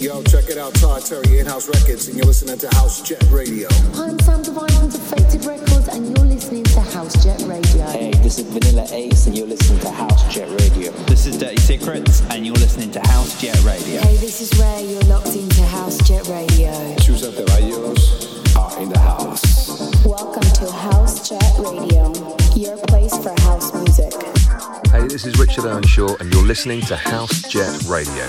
Yo, check it out, Todd Terry, In-House Records, and you're listening to House Jet Radio. Hi, I'm Sam Divine from Defected Records, and you're listening to House Jet Radio. Hey, this is Vanilla Ace, and you're listening to House Jet Radio. This is Dirty Secrets, and you're listening to House Jet Radio. Hey, this is Ray, you're locked into House Jet Radio. Giuseppe Rayos are in the house. Welcome to House Jet Radio, your place for house music. Hey, this is Richard Earnshaw, and you're listening to House Jet Radio.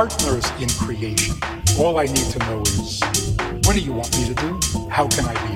partners in creation. All I need to know is what do you want me to do? How can I be?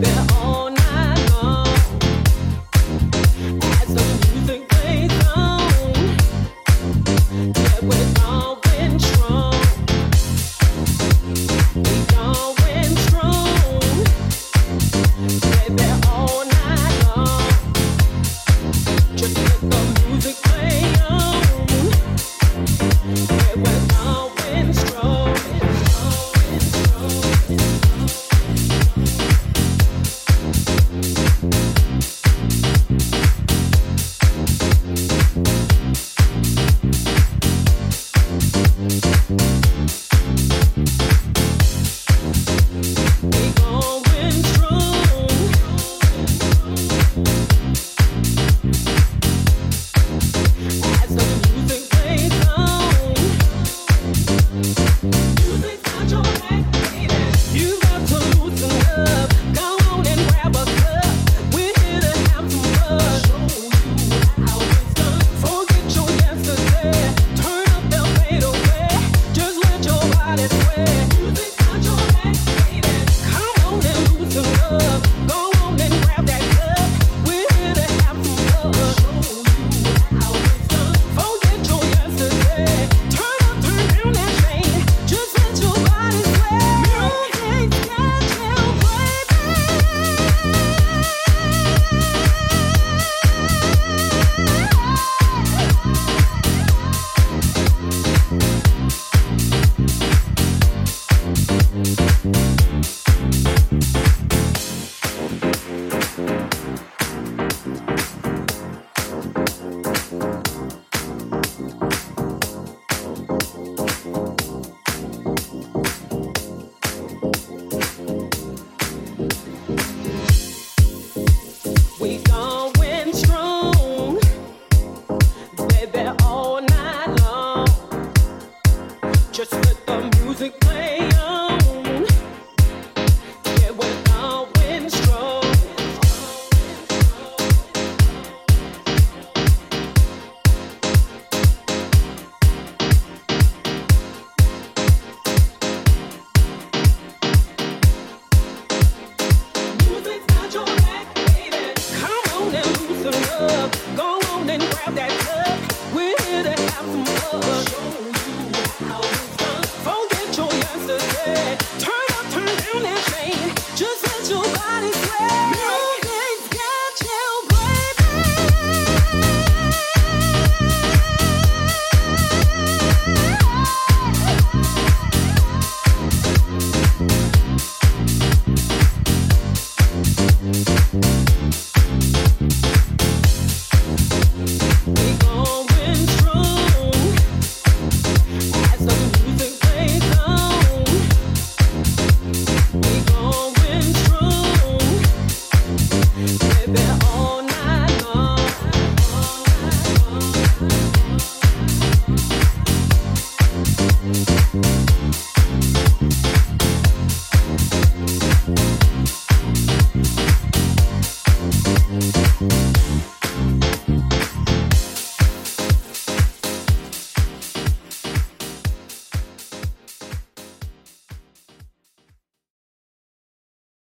Turn up,